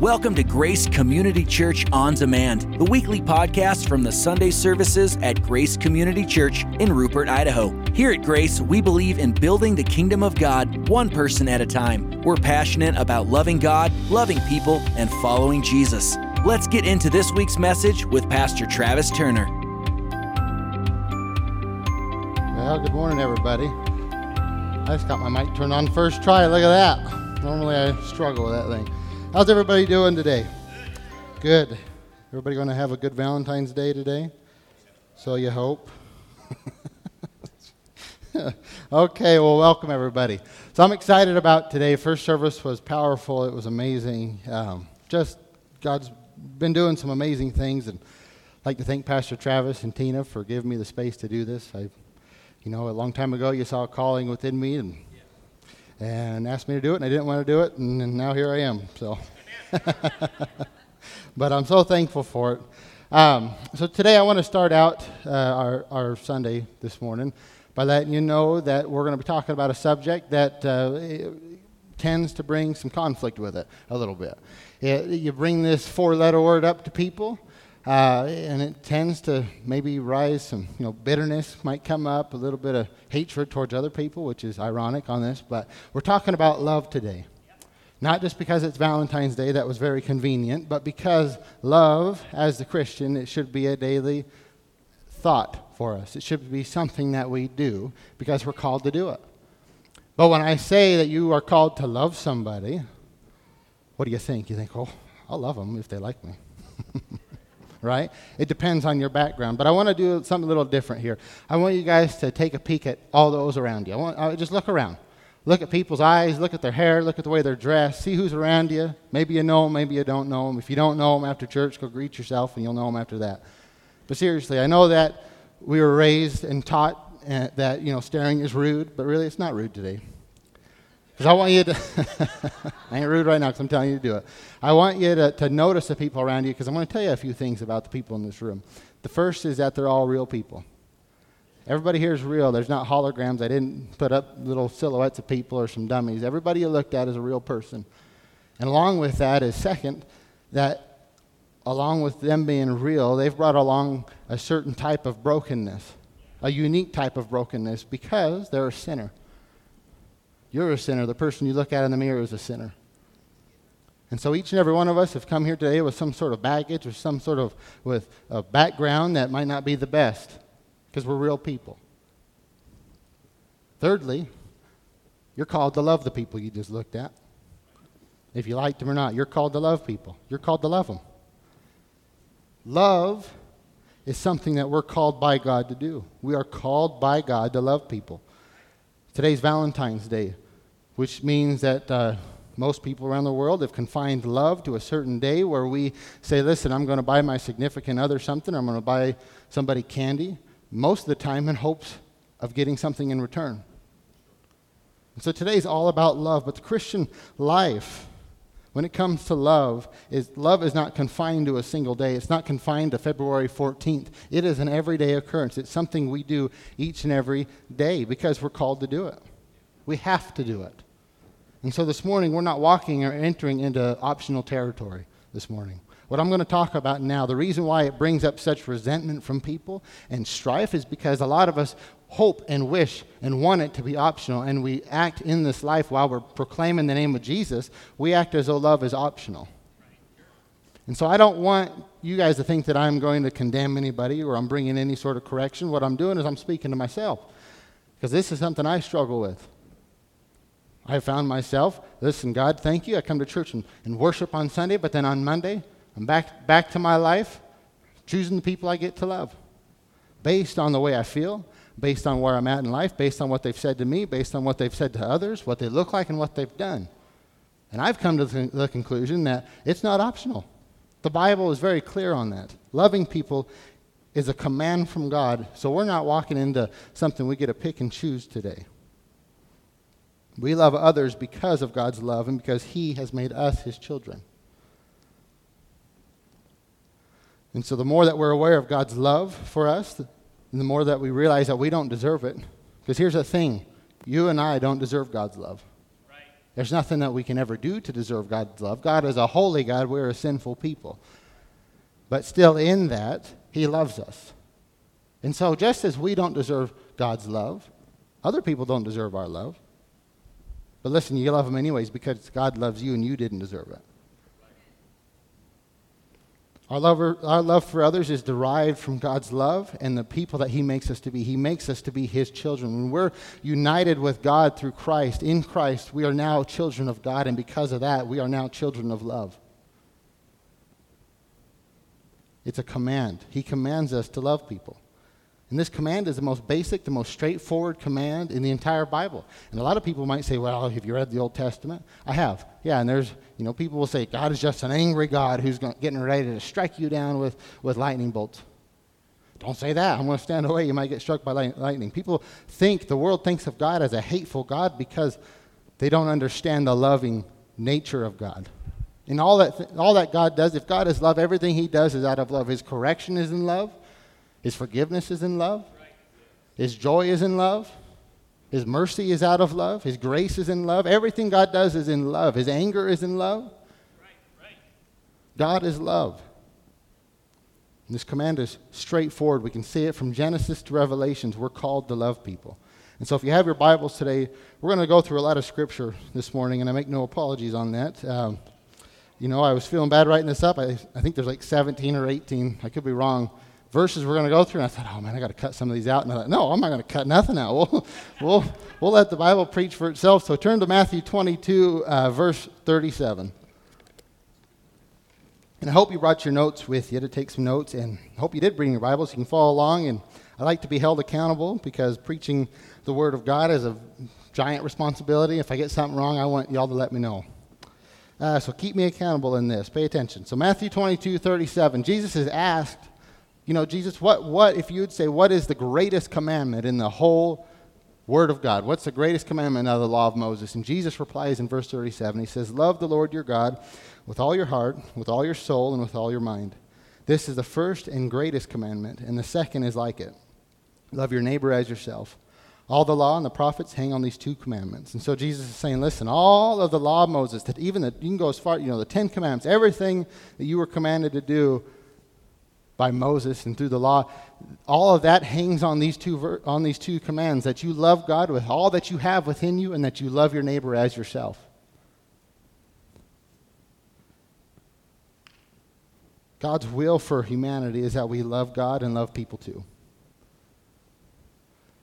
Welcome to Grace Community Church On Demand, the weekly podcast from the Sunday services at Grace Community Church in Rupert, Idaho. Here at Grace, we believe in building the kingdom of God one person at a time. We're passionate about loving God, loving people, and following Jesus. Let's get into this week's message with Pastor Travis Turner. Well, good morning, everybody. I just got my mic turned on first try. Look at that. Normally I struggle with that thing. How's everybody doing today? Good. Everybody going to have a good Valentine's Day today? So you hope. okay, well, welcome everybody. So I'm excited about today. First service was powerful. It was amazing. Um, just God's been doing some amazing things, and I'd like to thank Pastor Travis and Tina for giving me the space to do this. I, you know, a long time ago, you saw a calling within me, and and asked me to do it, and I didn't want to do it, and, and now here I am. So, but I'm so thankful for it. Um, so today I want to start out uh, our, our Sunday this morning by letting you know that we're going to be talking about a subject that uh, tends to bring some conflict with it a little bit. It, you bring this four-letter word up to people, uh, and it tends to maybe rise some, you know, bitterness might come up, a little bit of hatred towards other people, which is ironic on this. But we're talking about love today. Not just because it's Valentine's Day, that was very convenient, but because love, as the Christian, it should be a daily thought for us. It should be something that we do because we're called to do it. But when I say that you are called to love somebody, what do you think? You think, oh, I'll love them if they like me. right? It depends on your background. But I want to do something a little different here. I want you guys to take a peek at all those around you. I want I just look around. Look at people's eyes, look at their hair, look at the way they're dressed, see who's around you. Maybe you know them, maybe you don't know them. If you don't know them after church, go greet yourself and you'll know them after that. But seriously, I know that we were raised and taught uh, that, you know, staring is rude, but really it's not rude today. Because I want you to, I ain't rude right now because I'm telling you to do it. I want you to, to notice the people around you because I'm going to tell you a few things about the people in this room. The first is that they're all real people. Everybody here is real. There's not holograms. I didn't put up little silhouettes of people or some dummies. Everybody you looked at is a real person. And along with that is second, that along with them being real, they've brought along a certain type of brokenness, a unique type of brokenness because they're a sinner. You're a sinner. The person you look at in the mirror is a sinner. And so each and every one of us have come here today with some sort of baggage or some sort of with a background that might not be the best because we're real people. Thirdly, you're called to love the people you just looked at. If you liked them or not, you're called to love people. You're called to love them. Love is something that we're called by God to do. We are called by God to love people. Today's Valentine's Day, which means that uh, most people around the world have confined love to a certain day where we say, listen, I'm going to buy my significant other something, I'm going to buy somebody candy, most of the time in hopes of getting something in return. And so today's all about love, but the Christian life, when it comes to love, is love is not confined to a single day. It's not confined to February 14th. It is an everyday occurrence. It's something we do each and every day because we're called to do it. We have to do it. And so this morning, we're not walking or entering into optional territory this morning. What I'm going to talk about now, the reason why it brings up such resentment from people and strife is because a lot of us hope and wish and want it to be optional, and we act in this life while we're proclaiming the name of Jesus, we act as though love is optional. And so I don't want you guys to think that I'm going to condemn anybody or I'm bringing any sort of correction. What I'm doing is I'm speaking to myself because this is something I struggle with. I found myself, listen, God, thank you. I come to church and, and worship on Sunday, but then on Monday, I'm back, back to my life, choosing the people I get to love based on the way I feel, based on where I'm at in life, based on what they've said to me, based on what they've said to others, what they look like, and what they've done. And I've come to the conclusion that it's not optional. The Bible is very clear on that. Loving people is a command from God, so we're not walking into something we get to pick and choose today. We love others because of God's love and because He has made us His children. And so, the more that we're aware of God's love for us, the more that we realize that we don't deserve it, because here's the thing you and I don't deserve God's love. Right. There's nothing that we can ever do to deserve God's love. God is a holy God, we're a sinful people. But still, in that, He loves us. And so, just as we don't deserve God's love, other people don't deserve our love. But listen, you love them anyways because God loves you and you didn't deserve it. Our love, our love for others is derived from God's love and the people that He makes us to be. He makes us to be His children. When we're united with God through Christ, in Christ, we are now children of God, and because of that, we are now children of love. It's a command. He commands us to love people. And this command is the most basic, the most straightforward command in the entire Bible. And a lot of people might say, well, have you read the Old Testament? I have. Yeah, and there's, you know, people will say, God is just an angry God who's getting ready to strike you down with, with lightning bolts. Don't say that. I'm going to stand away. You might get struck by lightning. People think, the world thinks of God as a hateful God because they don't understand the loving nature of God. And all that, th- all that God does, if God is love, everything He does is out of love. His correction is in love. His forgiveness is in love. His joy is in love. His mercy is out of love. His grace is in love. Everything God does is in love. His anger is in love. God is love. And this command is straightforward. We can see it from Genesis to Revelations. We're called to love people. And so, if you have your Bibles today, we're going to go through a lot of scripture this morning, and I make no apologies on that. Um, you know, I was feeling bad writing this up. I, I think there's like 17 or 18. I could be wrong verses we're going to go through. And I thought, oh man, I got to cut some of these out. And I thought, no, I'm not going to cut nothing out. We'll, we'll, we'll let the Bible preach for itself. So turn to Matthew 22, uh, verse 37. And I hope you brought your notes with you to take some notes. And I hope you did bring your Bibles. So you can follow along. And I like to be held accountable because preaching the Word of God is a giant responsibility. If I get something wrong, I want y'all to let me know. Uh, so keep me accountable in this. Pay attention. So Matthew 22, 37. Jesus is asked you know, Jesus, what, what, if you would say, what is the greatest commandment in the whole Word of God? What's the greatest commandment of the law of Moses? And Jesus replies in verse 37. He says, Love the Lord your God with all your heart, with all your soul, and with all your mind. This is the first and greatest commandment, and the second is like it. Love your neighbor as yourself. All the law and the prophets hang on these two commandments. And so Jesus is saying, listen, all of the law of Moses, that even the, you can go as far, you know, the Ten Commandments, everything that you were commanded to do by Moses and through the law, all of that hangs on these two ver- on these two commands that you love God with all that you have within you and that you love your neighbor as yourself. God's will for humanity is that we love God and love people too.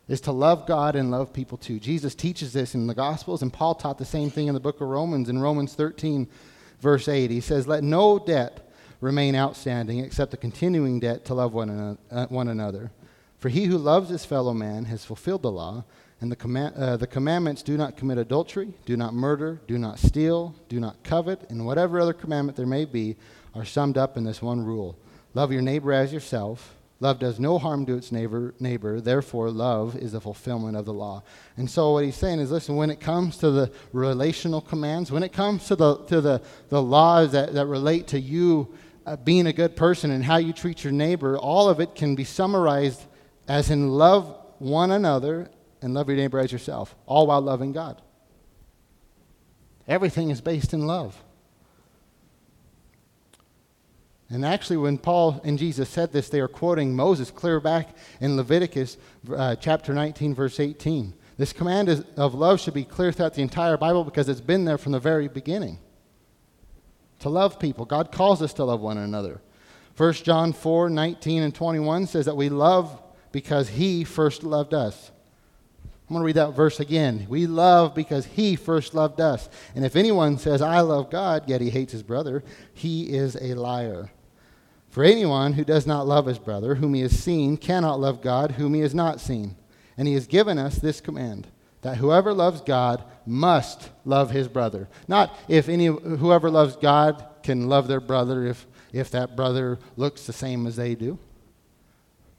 Is to love God and love people too. Jesus teaches this in the Gospels, and Paul taught the same thing in the book of Romans, in Romans 13, verse 8. He says, Let no debt remain outstanding except the continuing debt to love one another, uh, one another. For he who loves his fellow man has fulfilled the law. And the, command, uh, the commandments do not commit adultery, do not murder, do not steal, do not covet, and whatever other commandment there may be are summed up in this one rule love your neighbor as yourself. Love does no harm to its neighbor, neighbor, therefore, love is the fulfillment of the law. And so, what he's saying is listen, when it comes to the relational commands, when it comes to the, to the, the laws that, that relate to you uh, being a good person and how you treat your neighbor, all of it can be summarized as in love one another and love your neighbor as yourself, all while loving God. Everything is based in love. And actually, when Paul and Jesus said this, they are quoting Moses clear back in Leviticus uh, chapter 19, verse 18. This command is, of love should be clear throughout the entire Bible because it's been there from the very beginning to love people. God calls us to love one another. 1 John 4 19 and 21 says that we love because he first loved us. I'm going to read that verse again. We love because he first loved us. And if anyone says, I love God, yet he hates his brother, he is a liar. For anyone who does not love his brother, whom he has seen, cannot love God, whom he has not seen. And he has given us this command that whoever loves God must love his brother. Not if any whoever loves God can love their brother if, if that brother looks the same as they do.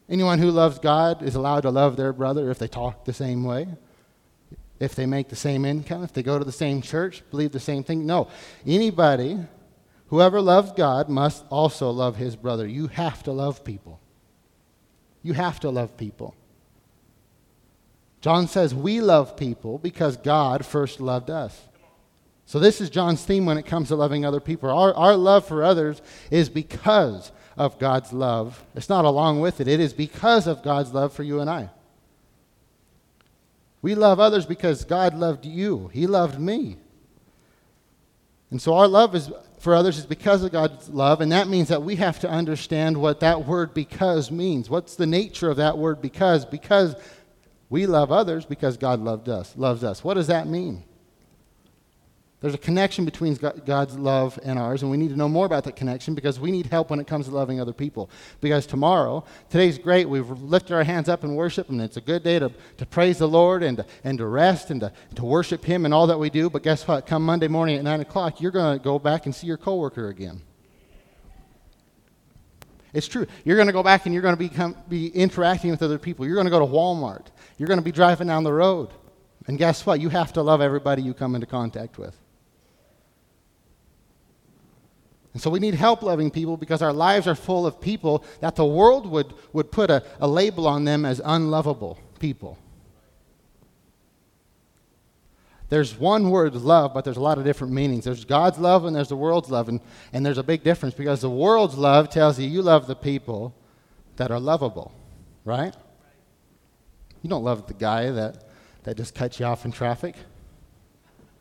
Anyone who loves God is allowed to love their brother if they talk the same way, if they make the same income, if they go to the same church, believe the same thing. No. Anybody, whoever loves God, must also love his brother. You have to love people. You have to love people. John says we love people because God first loved us. So, this is John's theme when it comes to loving other people. Our, our love for others is because of God's love. It's not along with it, it is because of God's love for you and I. We love others because God loved you, He loved me. And so, our love is, for others is because of God's love, and that means that we have to understand what that word because means. What's the nature of that word because? Because we love others because God loved us, loves us. What does that mean? There's a connection between God's love and ours, and we need to know more about that connection because we need help when it comes to loving other people. Because tomorrow, today's great. We've lifted our hands up in worship, and it's a good day to, to praise the Lord and to, and to rest and to, to worship Him and all that we do. But guess what? Come Monday morning at 9 o'clock, you're going to go back and see your coworker again. It's true. You're going to go back and you're going to become, be interacting with other people. You're going to go to Walmart. You're going to be driving down the road. And guess what? You have to love everybody you come into contact with. And so we need help loving people because our lives are full of people that the world would, would put a, a label on them as unlovable people. There's one word, love, but there's a lot of different meanings. There's God's love and there's the world's love. And, and there's a big difference because the world's love tells you you love the people that are lovable, right? You don't love the guy that, that just cuts you off in traffic.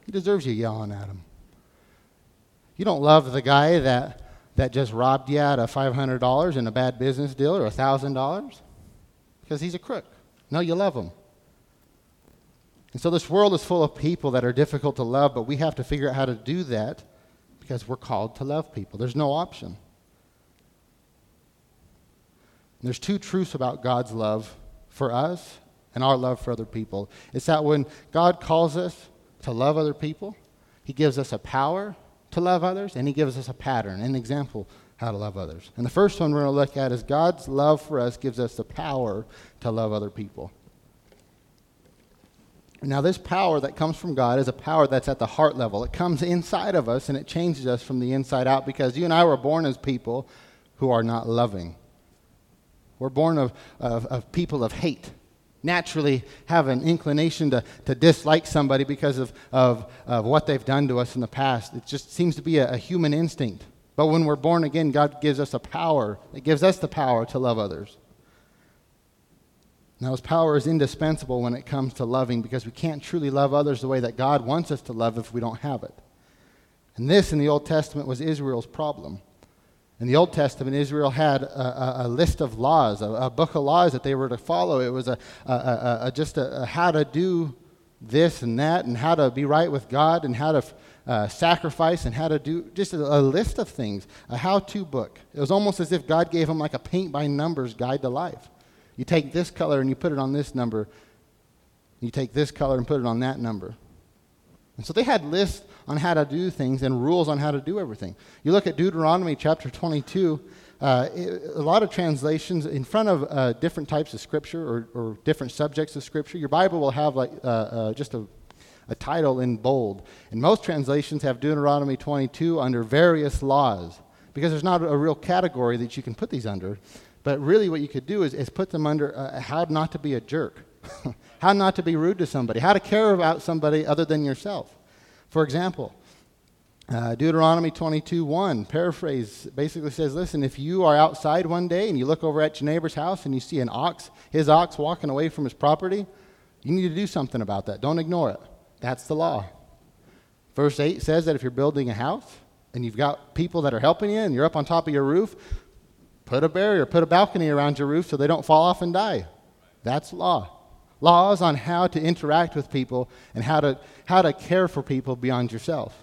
He deserves you yelling at him. You don't love the guy that, that just robbed you out of $500 in a bad business deal or $1,000 because he's a crook. No, you love him. And so this world is full of people that are difficult to love, but we have to figure out how to do that because we're called to love people. There's no option. And there's two truths about God's love for us and our love for other people. It's that when God calls us to love other people, He gives us a power to love others, and He gives us a pattern, an example how to love others. And the first one we're going to look at is God's love for us gives us the power to love other people. Now, this power that comes from God is a power that's at the heart level. It comes inside of us and it changes us from the inside out because you and I were born as people who are not loving. We're born of, of, of people of hate naturally have an inclination to, to dislike somebody because of, of, of what they've done to us in the past. It just seems to be a, a human instinct. But when we're born again, God gives us a power. It gives us the power to love others. Now, His power is indispensable when it comes to loving because we can't truly love others the way that God wants us to love if we don't have it. And this in the Old Testament was Israel's problem. In the Old Testament, Israel had a, a, a list of laws, a, a, book of laws that they were to follow. It was a, just a, how to do this and that, and how to be right with God, and how to uh, sacrifice, and how to do just a, list of things, a how to book. It was almost as if God gave them like a paint by numbers guide to life. You take this color and you put it on this number, you take this color and put it on that number. And so they had lists on how to do things and rules on how to do everything. You look at Deuteronomy chapter 22, uh, it, a lot of translations in front of uh, different types of scripture or, or, different subjects of scripture. Your Bible will have like uh, uh just a, a title in bold. And most translations have Deuteronomy 22 under various laws because there's not a real category that you can put these under. But really, what you could do is, is put them under uh, how not to be a jerk, how not to be rude to somebody, how to care about somebody other than yourself. For example, uh, Deuteronomy 22:1 paraphrase, basically says, Listen, if you are outside one day and you look over at your neighbor's house and you see an ox, his ox walking away from his property, you need to do something about that. Don't ignore it. That's the law. Verse 8 says that if you're building a house and you've got people that are helping you and you're up on top of your roof, put a barrier, put a balcony around your roof so they don't fall off and die. That's law laws on how to interact with people and how to, how to care for people beyond yourself.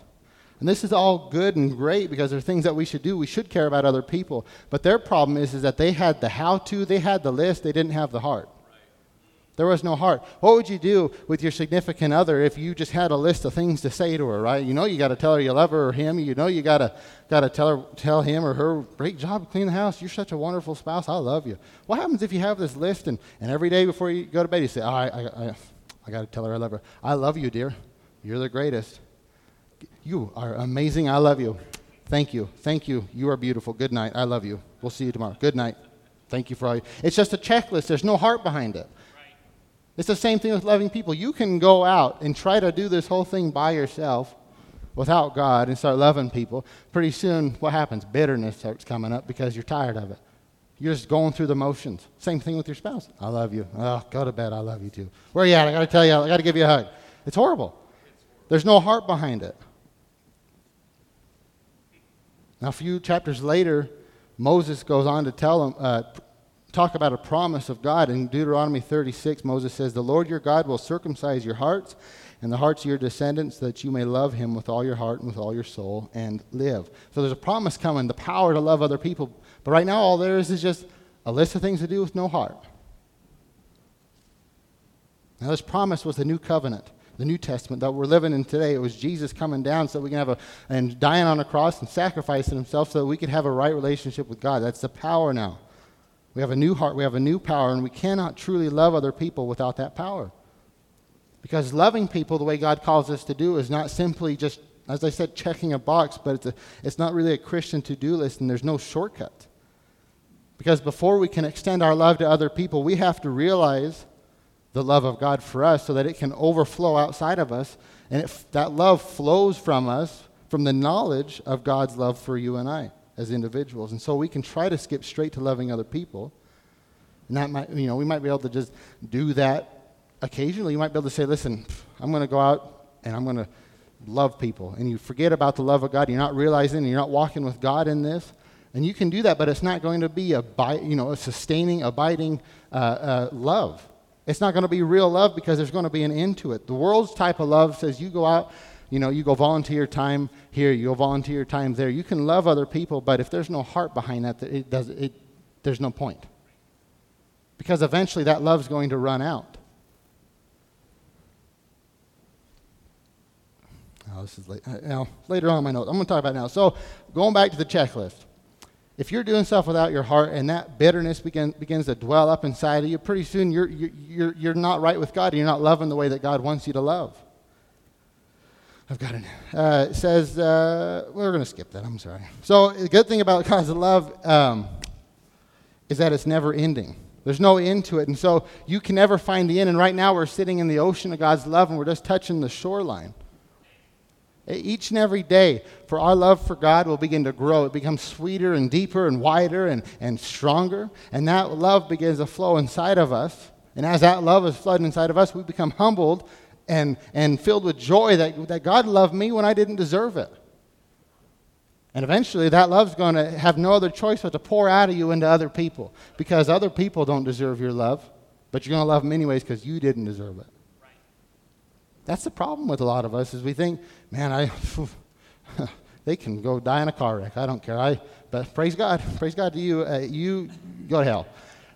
And this is all good and great because there are things that we should do. We should care about other people. But their problem is, is that they had the how to, they had the list, they didn't have the heart. There was no heart. What would you do with your significant other if you just had a list of things to say to her, right? You know you got to tell her you love her or him. You know you got to got to tell her tell him or her, "Great job cleaning the house. You're such a wonderful spouse. I love you." What happens if you have this list and, and every day before you go to bed you say, "I I I, I got to tell her I love her. I love you, dear. You're the greatest. You are amazing. I love you. Thank you. Thank you. You are beautiful. Good night. I love you. We'll see you tomorrow. Good night. Thank you for all you. It's just a checklist. There's no heart behind it. It's the same thing with loving people. You can go out and try to do this whole thing by yourself, without God and start loving people, pretty soon what happens? Bitterness starts coming up because you're tired of it. You're just going through the motions. Same thing with your spouse. I love you. Oh, go to bed. I love you too. Where are you at? I got to tell you, I got to give you a hug. It's horrible. There's no heart behind it. Now, a few chapters later, Moses goes on to tell them, uh, talk about a promise of God. In Deuteronomy 36, Moses says, The Lord your God will circumcise your hearts and the hearts of your descendants that you may love him with all your heart and with all your soul and live. So there's a promise coming, the power to love other people. But right now, all there is is just a list of things to do with no heart. Now, this promise was the new covenant the New Testament that we're living in today. It was Jesus coming down so we can have a, and dying on a cross and sacrificing himself so that we could have a right relationship with God. That's the power now. We have a new heart, we have a new power, and we cannot truly love other people without that power. Because loving people the way God calls us to do is not simply just, as I said, checking a box, but it's, a, it's not really a Christian to do list, and there's no shortcut. Because before we can extend our love to other people, we have to realize the love of God for us so that it can overflow outside of us. And that love flows from us from the knowledge of God's love for you and I as individuals. And so we can try to skip straight to loving other people. And that might, you know, we might be able to just do that occasionally. You might be able to say, listen, I'm going to go out and I'm going to love people. And you forget about the love of God. You're not realizing, you're not walking with God in this. And you can do that, but it's not going to be a, you know, a sustaining, abiding uh, uh, love. It's not going to be real love because there's going to be an end to it. The world's type of love says you go out, you know, you go volunteer time here, you go volunteer time there. You can love other people, but if there's no heart behind that, it does, it, there's no point. Because eventually that love's going to run out. Oh, this is late. Uh, now, later on in my notes. I'm going to talk about now. So, going back to the checklist if you're doing stuff without your heart and that bitterness begin, begins to dwell up inside of you, pretty soon you're, you're, you're not right with God. You're not loving the way that God wants you to love. I've got it. Uh, it says, uh, we're going to skip that. I'm sorry. So, the good thing about God's love um, is that it's never ending. There's no end to it. And so, you can never find the end. And right now, we're sitting in the ocean of God's love and we're just touching the shoreline. Each and every day, for our love for God will begin to grow. It becomes sweeter and deeper and wider and, and stronger. And that love begins to flow inside of us. And as that love is flooding inside of us, we become humbled and, and filled with joy that, that God loved me when I didn't deserve it. And eventually, that love's going to have no other choice but to pour out of you into other people because other people don't deserve your love, but you're going to love them anyways because you didn't deserve it. That's the problem with a lot of us is we think, man, I they can go die in a car wreck. I don't care. I but praise God, praise God to you. Uh, you go to hell.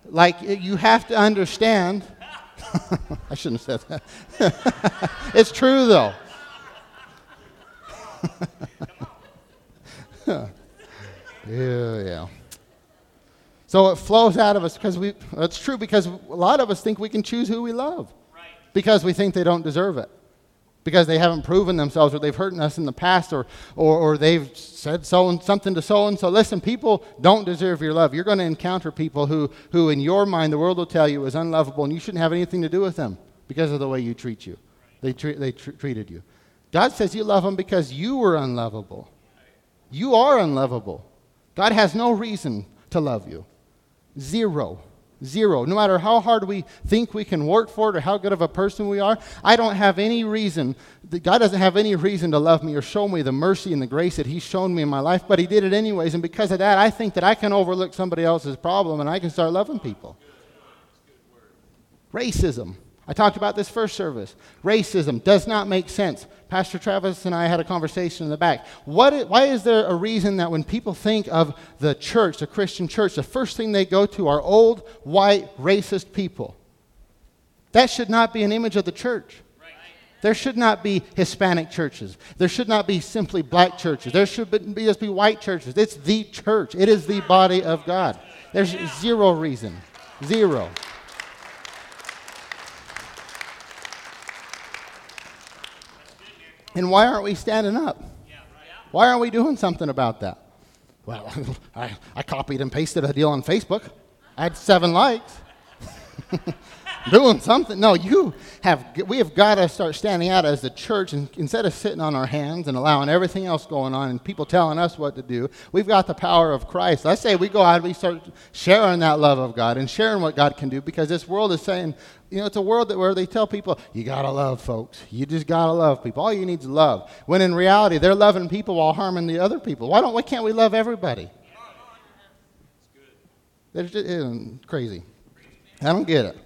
Like you have to understand. I shouldn't have said that. it's true though. yeah, yeah. So it flows out of us because we. that's true because a lot of us think we can choose who we love because we think they don't deserve it because they haven't proven themselves or they've hurt us in the past or, or, or they've said so and something to so and so. Listen, people don't deserve your love. You're going to encounter people who, who, in your mind, the world will tell you is unlovable and you shouldn't have anything to do with them because of the way you treat you. They, treat, they tr- treated you. God says you love them because you were unlovable. You are unlovable. God has no reason to love you. Zero. Zero. No matter how hard we think we can work for it or how good of a person we are, I don't have any reason, God doesn't have any reason to love me or show me the mercy and the grace that He's shown me in my life, but He did it anyways. And because of that, I think that I can overlook somebody else's problem and I can start loving people. Racism. I talked about this first service. Racism does not make sense. Pastor Travis and I had a conversation in the back. What, why is there a reason that when people think of the church, the Christian church, the first thing they go to are old, white, racist people? That should not be an image of the church. There should not be Hispanic churches. There should not be simply black churches. There should be, just be white churches. It's the church. It is the body of God. There's zero reason. Zero. And why aren't we standing up? Why aren't we doing something about that? Well, I, I copied and pasted a deal on Facebook. I had seven likes. doing something. No, you have, we have got to start standing out as the church and instead of sitting on our hands and allowing everything else going on and people telling us what to do, we've got the power of Christ. I say we go out and we start sharing that love of God and sharing what God can do because this world is saying, you know, it's a world that where they tell people, you got to love folks. You just got to love people. All you need is love. When in reality, they're loving people while harming the other people. Why, don't, why can't we love everybody? It's just, crazy. I don't get it.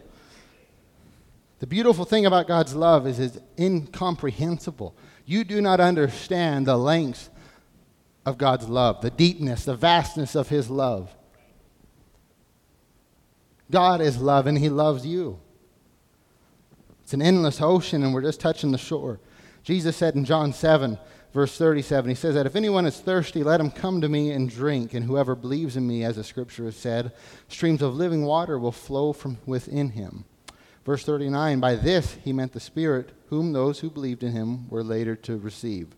The beautiful thing about God's love is it's incomprehensible. You do not understand the lengths of God's love, the deepness, the vastness of His love. God is love and He loves you. It's an endless ocean and we're just touching the shore. Jesus said in John 7, verse 37, He says that if anyone is thirsty, let him come to me and drink, and whoever believes in me, as the scripture has said, streams of living water will flow from within him. Verse 39 By this he meant the Spirit, whom those who believed in him were later to receive.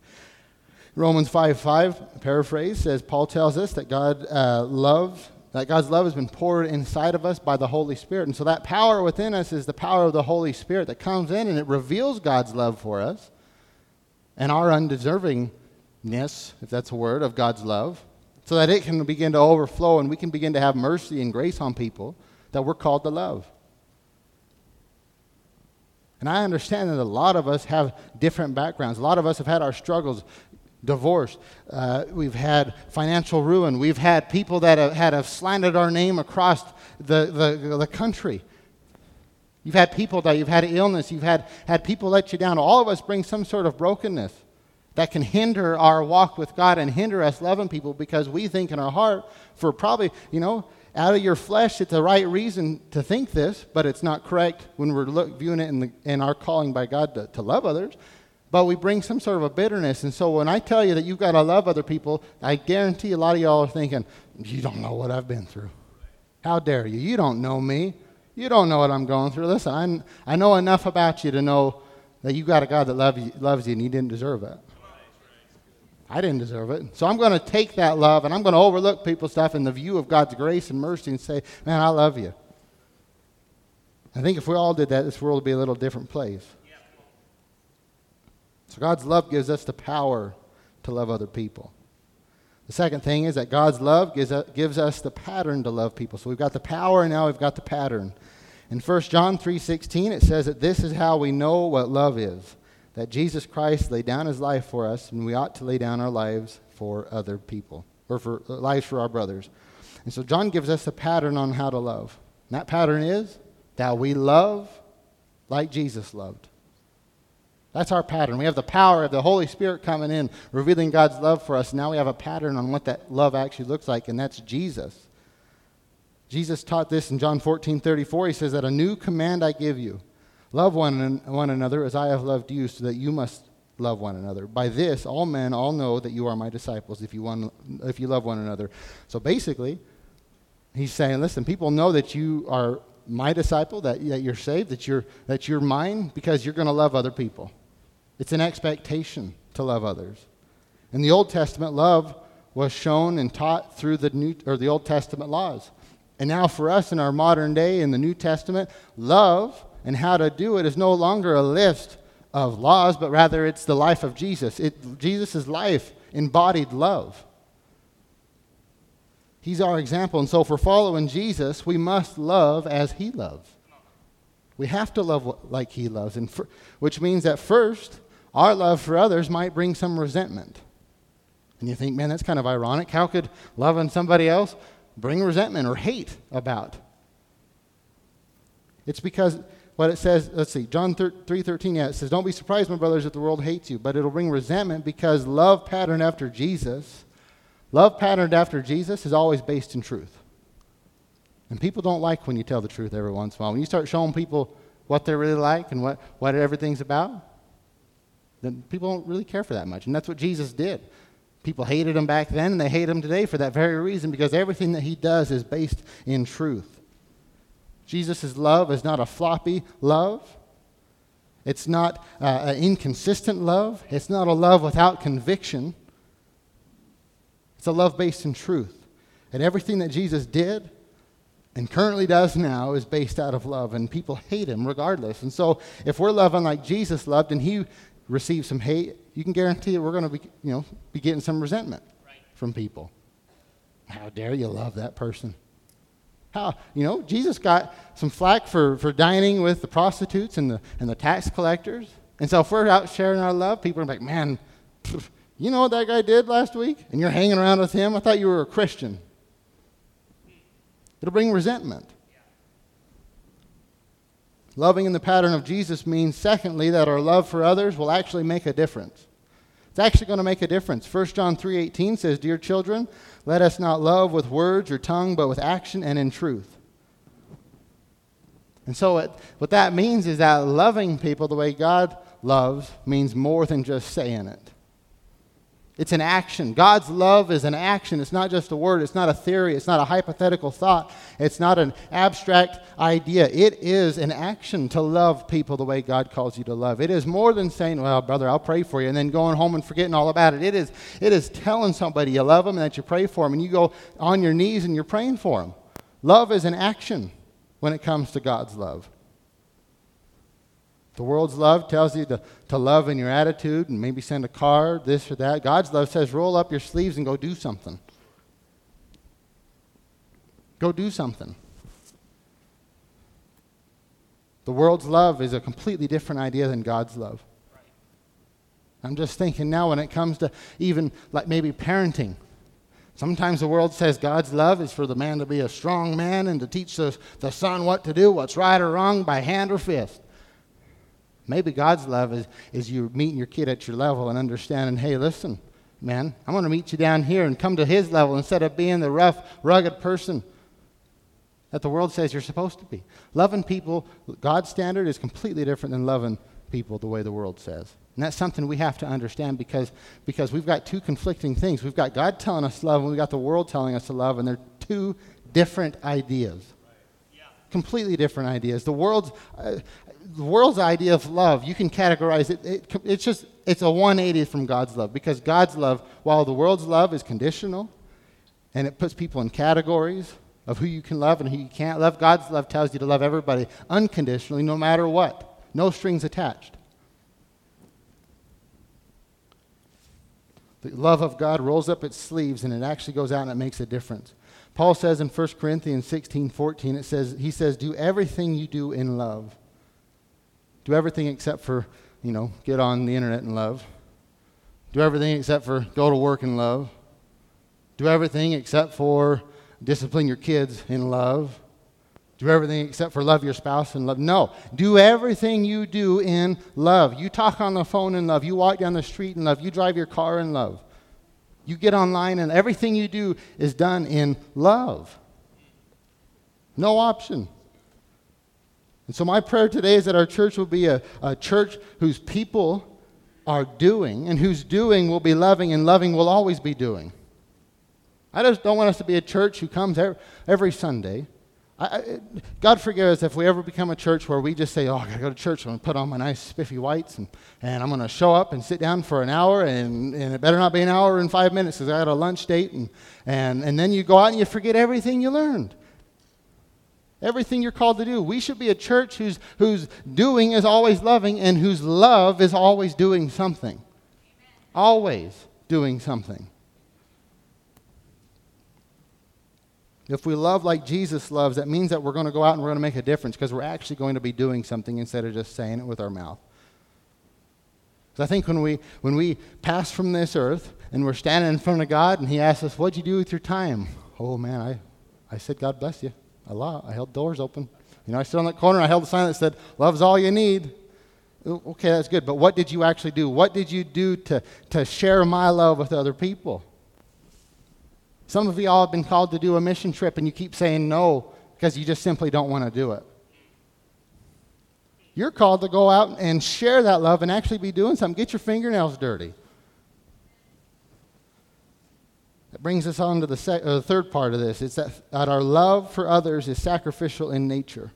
Romans 5 5, paraphrase, says Paul tells us that God uh, love, that God's love has been poured inside of us by the Holy Spirit. And so that power within us is the power of the Holy Spirit that comes in and it reveals God's love for us and our undeservingness, if that's a word, of God's love, so that it can begin to overflow and we can begin to have mercy and grace on people that we're called to love. And I understand that a lot of us have different backgrounds. A lot of us have had our struggles, divorce. Uh, we've had financial ruin. We've had people that have, had have slandered our name across the, the, the country. You've had people that you've had illness. You've had, had people let you down. All of us bring some sort of brokenness that can hinder our walk with God and hinder us loving people because we think in our heart for probably, you know, out of your flesh, it's the right reason to think this, but it's not correct when we're look, viewing it in, the, in our calling by God to, to love others. But we bring some sort of a bitterness. And so when I tell you that you've got to love other people, I guarantee a lot of y'all are thinking, you don't know what I've been through. How dare you? You don't know me. You don't know what I'm going through. Listen, I, I know enough about you to know that you got a God that love you, loves you and he didn't deserve it. I didn't deserve it. So I'm going to take that love and I'm going to overlook people's stuff in the view of God's grace and mercy and say, man, I love you. I think if we all did that, this world would be a little different place. So God's love gives us the power to love other people. The second thing is that God's love gives, uh, gives us the pattern to love people. So we've got the power and now we've got the pattern. In 1 John 3:16 it says that this is how we know what love is that Jesus Christ laid down his life for us, and we ought to lay down our lives for other people, or for uh, lives for our brothers. And so John gives us a pattern on how to love. And that pattern is that we love like Jesus loved. That's our pattern. We have the power of the Holy Spirit coming in, revealing God's love for us. Now we have a pattern on what that love actually looks like, and that's Jesus. Jesus taught this in John 14 34. He says that a new command I give you Love one, one another as I have loved you, so that you must love one another. By this, all men all know that you are my disciples if you, want, if you love one another. So basically, he's saying, listen, people know that you are my disciple, that, that you're saved, that you're, that you're mine, because you're going to love other people. It's an expectation to love others. In the Old Testament, love was shown and taught through the New or the Old Testament laws. And now for us in our modern day in the New Testament, love and how to do it is no longer a list of laws, but rather it's the life of Jesus. It, Jesus' life embodied love. He's our example. And so, for following Jesus, we must love as he loves. We have to love like he loves, and for, which means that first, our love for others might bring some resentment. And you think, man, that's kind of ironic. How could loving somebody else bring resentment or hate about? It's because what it says, let's see, John 3.13, yeah, it says, Don't be surprised, my brothers, if the world hates you, but it'll bring resentment because love patterned after Jesus, love patterned after Jesus is always based in truth. And people don't like when you tell the truth every once in a while. When you start showing people what they're really like and what, what everything's about, then people don't really care for that much. And that's what Jesus did. People hated him back then, and they hate him today for that very reason, because everything that he does is based in truth. Jesus' love is not a floppy love. It's not uh, an inconsistent love. It's not a love without conviction. It's a love based in truth. And everything that Jesus did and currently does now is based out of love, and people hate him regardless. And so, if we're loving like Jesus loved and he received some hate, you can guarantee that we're going to be, you know, be getting some resentment right. from people. How dare you love that person? How, you know, Jesus got some flack for, for dining with the prostitutes and the, and the tax collectors. And so, if we're out sharing our love, people are like, man, you know what that guy did last week? And you're hanging around with him? I thought you were a Christian. It'll bring resentment. Loving in the pattern of Jesus means, secondly, that our love for others will actually make a difference. It's actually going to make a difference. 1 John 3:18 says, "Dear children, let us not love with words or tongue, but with action and in truth." And so what, what that means is that loving people the way God loves means more than just saying it. It's an action. God's love is an action. It's not just a word. It's not a theory. It's not a hypothetical thought. It's not an abstract idea. It is an action to love people the way God calls you to love. It is more than saying, Well, brother, I'll pray for you, and then going home and forgetting all about it. It is, it is telling somebody you love them and that you pray for them, and you go on your knees and you're praying for them. Love is an action when it comes to God's love. The world's love tells you to, to love in your attitude and maybe send a card, this or that. God's love says roll up your sleeves and go do something. Go do something. The world's love is a completely different idea than God's love. I'm just thinking now when it comes to even like maybe parenting. Sometimes the world says God's love is for the man to be a strong man and to teach the, the son what to do, what's right or wrong by hand or fist. Maybe God's love is, is you meeting your kid at your level and understanding, hey, listen, man, I'm going to meet you down here and come to his level instead of being the rough, rugged person that the world says you're supposed to be. Loving people, God's standard is completely different than loving people the way the world says. And that's something we have to understand because, because we've got two conflicting things. We've got God telling us love, and we've got the world telling us to love, and they're two different ideas. Completely different ideas. The world's, uh, the world's idea of love, you can categorize it, it, it's just, it's a 180 from God's love because God's love, while the world's love is conditional and it puts people in categories of who you can love and who you can't love, God's love tells you to love everybody unconditionally no matter what, no strings attached. The love of God rolls up its sleeves and it actually goes out and it makes a difference. Paul says in 1 Corinthians 16 14, it says, he says, Do everything you do in love. Do everything except for, you know, get on the internet and love. Do everything except for go to work and love. Do everything except for discipline your kids in love. Do everything except for love your spouse in love. No. Do everything you do in love. You talk on the phone in love. You walk down the street in love. You drive your car in love. You get online and everything you do is done in love. No option. And so, my prayer today is that our church will be a, a church whose people are doing, and whose doing will be loving, and loving will always be doing. I just don't want us to be a church who comes every, Sunday. I, God forgive us if we ever become a church where we just say, Oh, I gotta go to church. I'm gonna put on my nice spiffy whites and, and I'm gonna show up and sit down for an hour, and, and it better not be an hour and five minutes because I got a lunch date. And, and, and then you go out and you forget everything you learned. Everything you're called to do. We should be a church whose, whose doing is always loving and whose love is always doing something. Amen. Always doing something. If we love like Jesus loves, that means that we're going to go out and we're going to make a difference because we're actually going to be doing something instead of just saying it with our mouth. Because I think when we, when we pass from this earth and we're standing in front of God and He asks us, What'd you do with your time? Oh man, I, I said, God bless you a lot. I held doors open. You know, I stood on that corner and I held a sign that said, Love's all you need. Okay, that's good. But what did you actually do? What did you do to, to share my love with other people? Some of you all have been called to do a mission trip and you keep saying no because you just simply don't want to do it. You're called to go out and share that love and actually be doing something. Get your fingernails dirty. Brings us on to the, sec- uh, the third part of this. It's that, that our love for others is sacrificial in nature.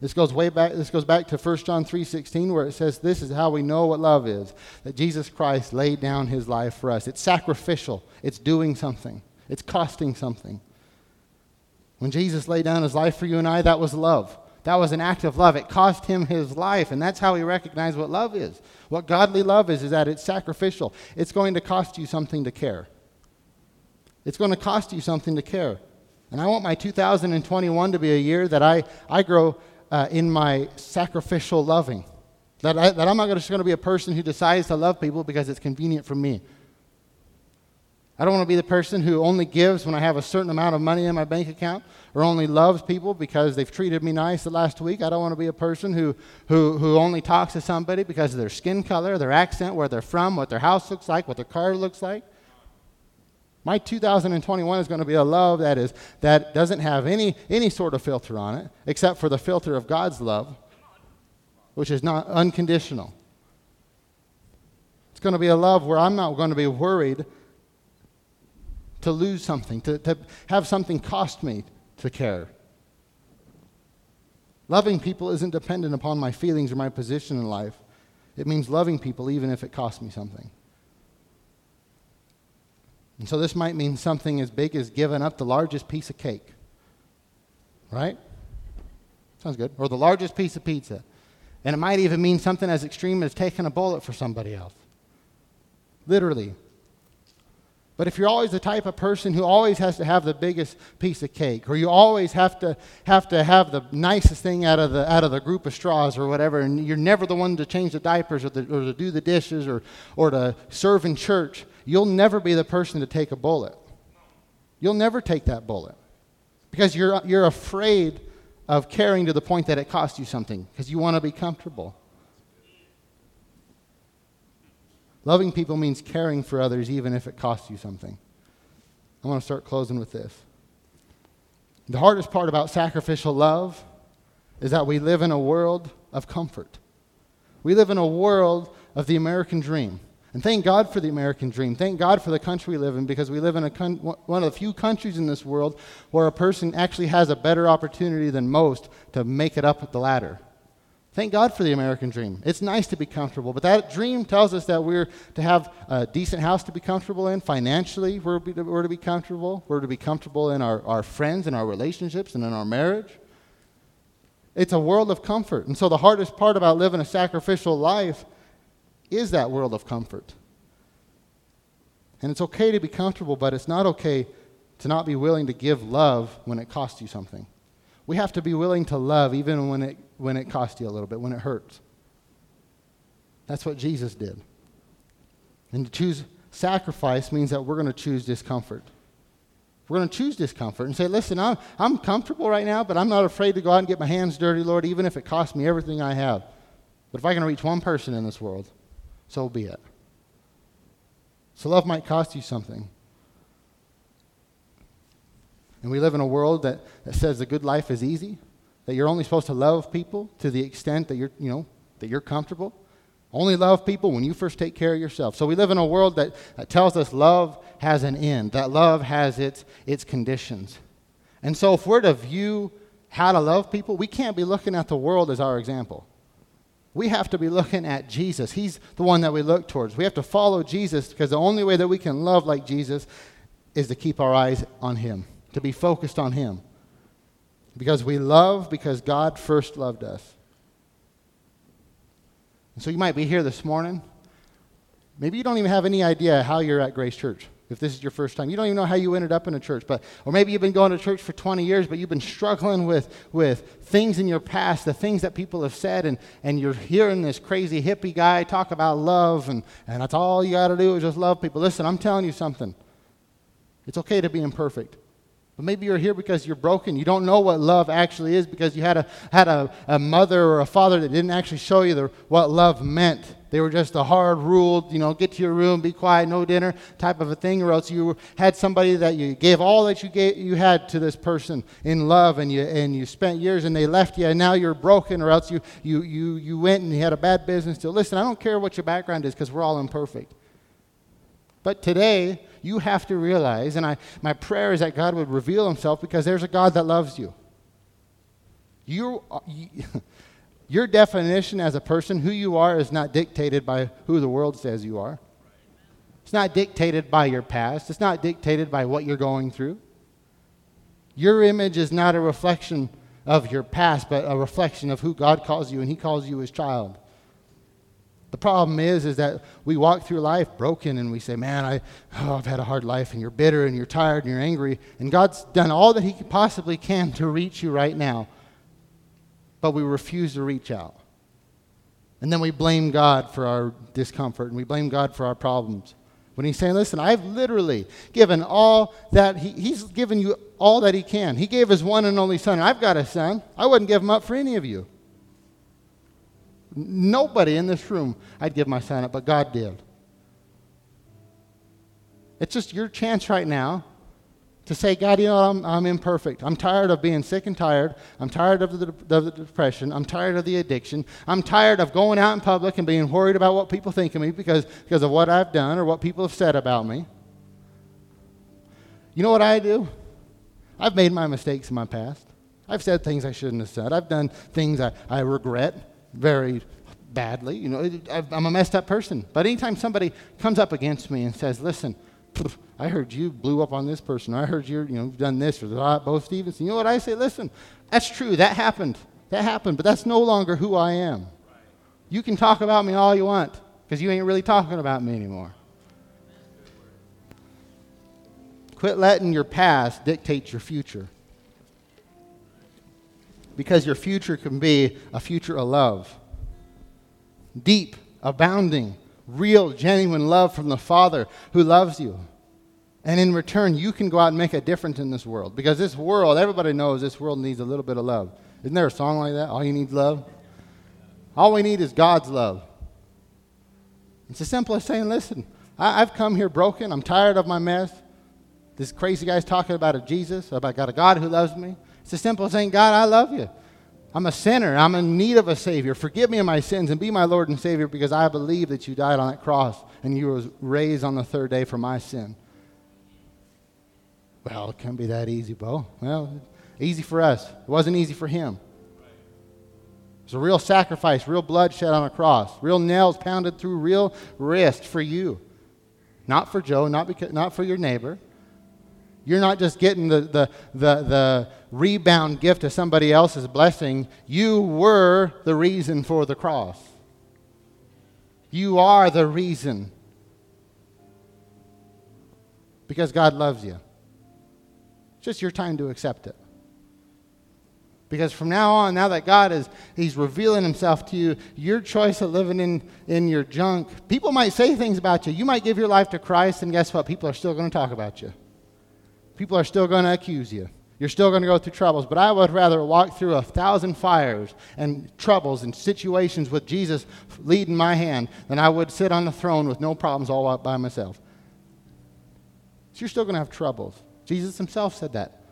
This goes way back. This goes back to 1 John 3:16, where it says, "This is how we know what love is: that Jesus Christ laid down His life for us. It's sacrificial. It's doing something. It's costing something. When Jesus laid down his life for you and I, that was love. That was an act of love. It cost him his life, and that's how we recognize what love is. What godly love is, is that it's sacrificial. It's going to cost you something to care. It's going to cost you something to care. And I want my 2021 to be a year that I, I grow uh, in my sacrificial loving. That, I, that I'm not just going to be a person who decides to love people because it's convenient for me. I don't want to be the person who only gives when I have a certain amount of money in my bank account or only loves people because they've treated me nice the last week. I don't want to be a person who, who, who only talks to somebody because of their skin color, their accent, where they're from, what their house looks like, what their car looks like. My 2021 is going to be a love that, is, that doesn't have any, any sort of filter on it, except for the filter of God's love, which is not unconditional. It's going to be a love where I'm not going to be worried to lose something, to, to have something cost me to care. Loving people isn't dependent upon my feelings or my position in life. It means loving people even if it costs me something. And so this might mean something as big as giving up the largest piece of cake. Right? Sounds good. Or the largest piece of pizza. And it might even mean something as extreme as taking a bullet for somebody else. Literally. But if you're always the type of person who always has to have the biggest piece of cake, or you always have to have to have the nicest thing out of the out of the group of straws or whatever, and you're never the one to change the diapers or, the, or to do the dishes or or to serve in church, you'll never be the person to take a bullet. You'll never take that bullet because you're, you're afraid of caring to the point that it costs you something because you want to be comfortable. Loving people means caring for others even if it costs you something. I want to start closing with this. The hardest part about sacrificial love is that we live in a world of comfort. We live in a world of the American dream. And thank God for the American dream. Thank God for the country we live in because we live in a con- one of the few countries in this world where a person actually has a better opportunity than most to make it up the ladder. Thank God for the American dream. It's nice to be comfortable, but that dream tells us that we're to have a decent house to be comfortable in. Financially, we're, to, we're to be comfortable. We're to be comfortable in our, our friends and our relationships and in our marriage. It's a world of comfort. And so the hardest part about living a sacrificial life is that world of comfort. And it's okay to be comfortable, but it's not okay to not be willing to give love when it costs you something. We have to be willing to love even when it, when it costs you a little bit, when it hurts. That's what Jesus did. And to choose sacrifice means that we're going to choose discomfort. We're going to choose discomfort and say, listen, I'm, I'm comfortable right now, but I'm not afraid to go out and get my hands dirty, Lord, even if it costs me everything I have. But if I can reach one person in this world, so be it. So love might cost you something. And we live in a world that, that says the good life is easy, that you're only supposed to love people to the extent that you're, you know, that you're comfortable. Only love people when you first take care of yourself. So we live in a world that, that tells us love has an end, that love has its, its conditions. And so if we're to view how to love people, we can't be looking at the world as our example we have to be looking at Jesus. He's the one that we look towards. We have to follow Jesus because the only way that we can love like Jesus is to keep our eyes on Him, to be focused on Him. Because we love because God first loved us. And so you might be here this morning. Maybe you don't even have any idea how you're at Grace Church if this is your first time. You don't even know how you ended up in a church, but or maybe you've been going to church for 20 years, but you've been struggling with, with things in your past, the things that people have said, and, and you're hearing this crazy hippie guy talk about love, and, and that's all you got to do is just love people. Listen, I'm telling you something. It's okay to be imperfect. But maybe you're here because you're broken. You don't know what love actually is because you had a, had a, a mother or a father that didn't actually show you the, what love meant. They were just a hard ruled, you know, get to your room, be quiet, no dinner type of a thing, or else you had somebody that you gave all that you, gave, you had to this person in love and you, and you spent years and they left you and now you're broken, or else you, you, you, you went and you had a bad business deal. Listen, I don't care what your background is because we're all imperfect. But today, you have to realize, and I, my prayer is that God would reveal himself because there's a God that loves you. You, you your definition as a person, who you are, is not dictated by who the world says you are. It's not dictated by your past. It's not dictated by what you're going through. Your image is not a reflection of your past, but a reflection of who God calls you, and He calls you His child. The problem is, is that we walk through life broken and we say, man, I, oh, I've had a hard life and you're bitter and you're tired and you're angry. And God's done all that he possibly can to reach you right now. But we refuse to reach out. And then we blame God for our discomfort and we blame God for our problems. When he's saying, listen, I've literally given all that, he, he's given you all that he can. He gave his one and only son. I've got a son. I wouldn't give him up for any of you. Nobody in this room I'd give my son up, but God did. It's just your chance right now to say, God, you know, I'm, I'm imperfect. I'm tired of being sick and tired. I'm tired of the, the depression. I'm tired of the addiction. I'm tired of going out in public and being worried about what people think of me because, because of what I've done or what people have said about me. You know what I do? I've made my mistakes in my past. I've said things I shouldn't have said. I've done things I, I regret very badly. You know, I'm a messed up person. But anytime somebody comes up against me and says, listen, I heard you blew up on this person. I heard you, you know, you've done this or that, Bo Stevenson. You know what I say? Listen, that's true. That happened. That happened. But that's no longer who I am. You can talk about me all you want because you ain't really talking about me anymore. Quit letting your past dictate your future because your future can be a future of love. Deep, abounding, real, genuine love from the Father who loves you. And in return, you can go out and make a difference in this world. Because this world, everybody knows this world needs a little bit of love. Isn't there a song like that? All you need is love? All we need is God's love. It's as simple as saying, listen, I, have come here broken. I'm tired of my mess. This crazy guy's talking about a Jesus, about got a God who loves me. It's as simple as saying, God, I love you. I'm a sinner. I'm in need of a Savior. Forgive me of my sins and be my Lord and Savior because I believe that you died on that cross and you were raised on the third day for my sin. Well, it can't be that easy, Bo. Well, easy for us. It wasn't easy for him. It was a real sacrifice, real blood shed on a cross, real nails pounded through real wrist for you. Not for Joe, not, because, not for your neighbor, you're not just getting the, the, the, the rebound gift of somebody else's blessing. You were the reason for the cross. You are the reason. Because God loves you. It's just your time to accept it. Because from now on, now that God is He's revealing Himself to you, your choice of living in, in your junk, people might say things about you. You might give your life to Christ, and guess what? People are still going to talk about you people are still going to accuse you. You're still going to go through troubles, but I would rather walk through a thousand fires and troubles and situations with Jesus leading my hand than I would sit on the throne with no problems all by myself. So you're still going to have troubles. Jesus himself said that.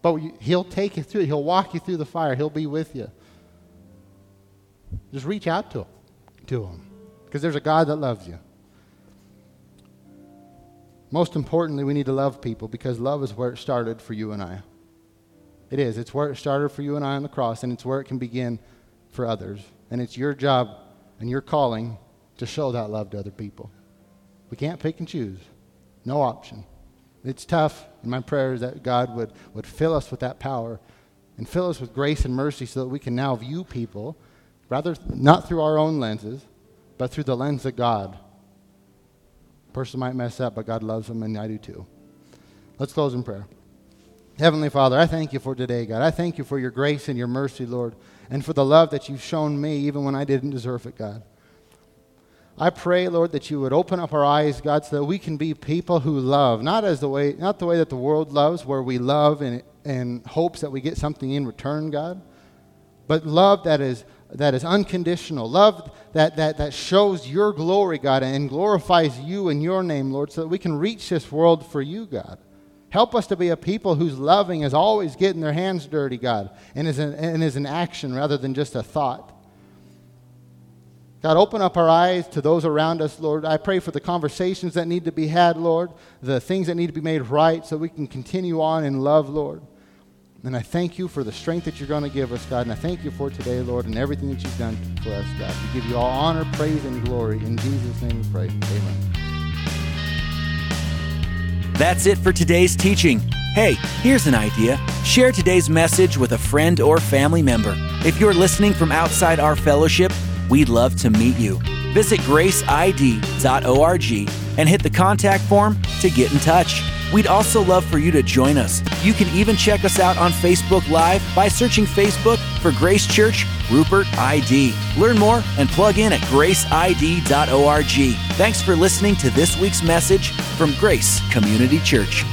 But he'll take you through, he'll walk you through the fire, he'll be with you. Just reach out to him, to him, because there's a God that loves you. Most importantly, we need to love people because love is where it started for you and I. It is. It's where it started for you and I on the cross, and it's where it can begin for others. And it's your job and your calling to show that love to other people. We can't pick and choose. No option. It's tough, and my prayer is that God would, would fill us with that power and fill us with grace and mercy so that we can now view people, rather not through our own lenses, but through the lens of God person might mess up, but God loves them, and I do too. Let's close in prayer. Heavenly Father, I thank you for today, God. I thank you for your grace and your mercy, Lord, and for the love that you've shown me even when I didn't deserve it, God. I pray, Lord, that you would open up our eyes, God, so that we can be people who love, not as the way, not the way that the world loves, where we love in, in hopes that we get something in return, God, but love that is that is unconditional, love that, that, that shows your glory, God, and glorifies you in your name, Lord, so that we can reach this world for you, God. Help us to be a people whose loving is always getting their hands dirty, God, and is, an, and is an action rather than just a thought. God, open up our eyes to those around us, Lord. I pray for the conversations that need to be had, Lord, the things that need to be made right so we can continue on in love, Lord. And I thank you for the strength that you're going to give us, God. And I thank you for today, Lord, and everything that you've done for us, God. We give you all honor, praise, and glory. In Jesus' name we pray. Amen. That's it for today's teaching. Hey, here's an idea. Share today's message with a friend or family member. If you're listening from outside our fellowship, we'd love to meet you. Visit graceid.org and hit the contact form to get in touch. We'd also love for you to join us. You can even check us out on Facebook Live by searching Facebook for Grace Church Rupert ID. Learn more and plug in at graceid.org. Thanks for listening to this week's message from Grace Community Church.